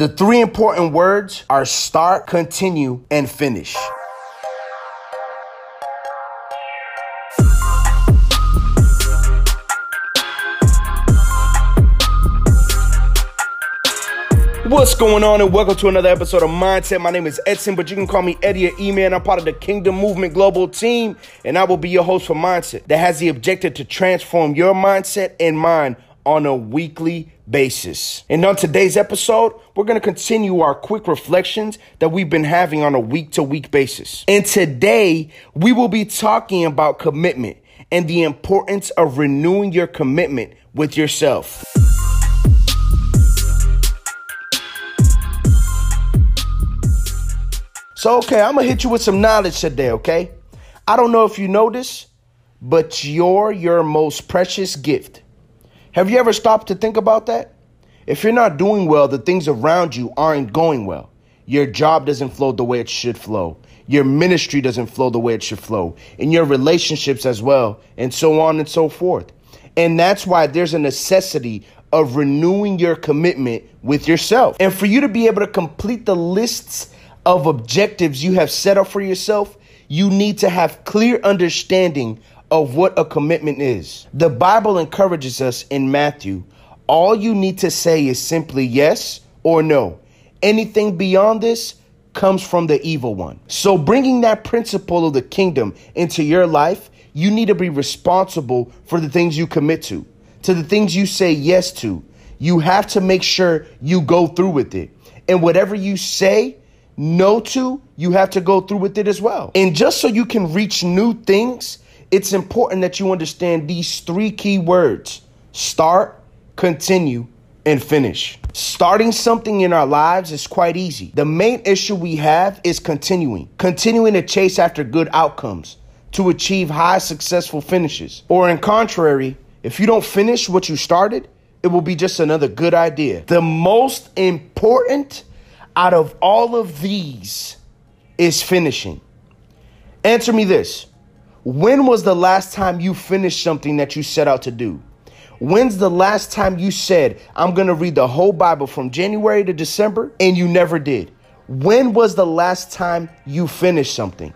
The three important words are start, continue, and finish. What's going on, and welcome to another episode of Mindset. My name is Edson, but you can call me Eddie or E-Man. I'm part of the Kingdom Movement Global team, and I will be your host for Mindset that has the objective to transform your mindset and mind on a weekly basis. And on today's episode, we're going to continue our quick reflections that we've been having on a week to week basis. And today, we will be talking about commitment and the importance of renewing your commitment with yourself. So, okay, I'm gonna hit you with some knowledge today, okay? I don't know if you know this, but you're your most precious gift. Have you ever stopped to think about that? If you're not doing well, the things around you aren't going well. Your job doesn't flow the way it should flow. Your ministry doesn't flow the way it should flow. And your relationships as well, and so on and so forth. And that's why there's a necessity of renewing your commitment with yourself. And for you to be able to complete the lists of objectives you have set up for yourself, you need to have clear understanding of what a commitment is. The Bible encourages us in Matthew, all you need to say is simply yes or no. Anything beyond this comes from the evil one. So bringing that principle of the kingdom into your life, you need to be responsible for the things you commit to, to the things you say yes to. You have to make sure you go through with it. And whatever you say no to, you have to go through with it as well. And just so you can reach new things, it's important that you understand these three key words start, continue, and finish. Starting something in our lives is quite easy. The main issue we have is continuing, continuing to chase after good outcomes to achieve high successful finishes. Or, in contrary, if you don't finish what you started, it will be just another good idea. The most important out of all of these is finishing. Answer me this. When was the last time you finished something that you set out to do? When's the last time you said, I'm going to read the whole Bible from January to December and you never did? When was the last time you finished something?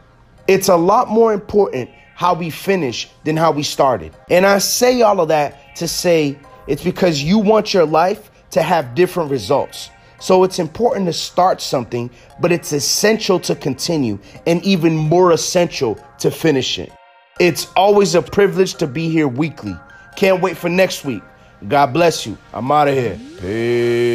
It's a lot more important how we finish than how we started. And I say all of that to say it's because you want your life to have different results. So it's important to start something, but it's essential to continue and even more essential to finish it. It's always a privilege to be here weekly. Can't wait for next week. God bless you. I'm out of here. Peace.